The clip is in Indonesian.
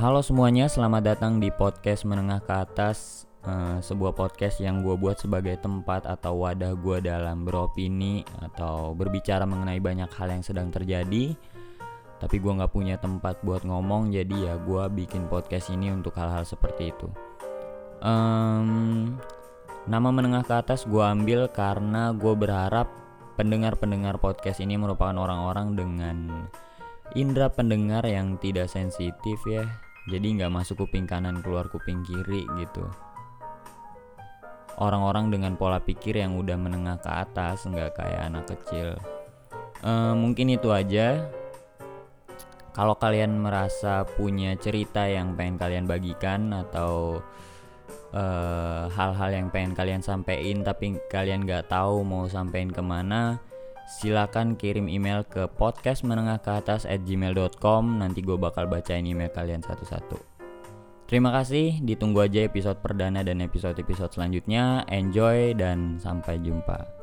Halo semuanya, selamat datang di podcast menengah ke atas uh, Sebuah podcast yang gue buat sebagai tempat atau wadah gue dalam beropini Atau berbicara mengenai banyak hal yang sedang terjadi. Tapi gue gak punya tempat buat ngomong Jadi ya gue bikin podcast ini untuk hal-hal seperti itu. Um, Nama menengah ke atas gue ambil karena gue berharap pendengar-pendengar podcast ini merupakan orang-orang dengan indera pendengar yang tidak sensitif ya jadi nggak masuk kuping kanan keluar kuping kiri gitu. Orang-orang dengan pola pikir yang udah menengah ke atas nggak kayak anak kecil. E, mungkin itu aja. Kalau kalian merasa punya cerita yang pengen kalian bagikan atau eh, hal-hal uh, yang pengen kalian sampein tapi kalian nggak tahu mau sampein ke mana silakan kirim email ke podcast menengah ke atas at gmail.com nanti gue bakal bacain email kalian satu-satu. Terima kasih. Ditunggu aja episode perdana dan episode-episode selanjutnya. Enjoy dan sampai jumpa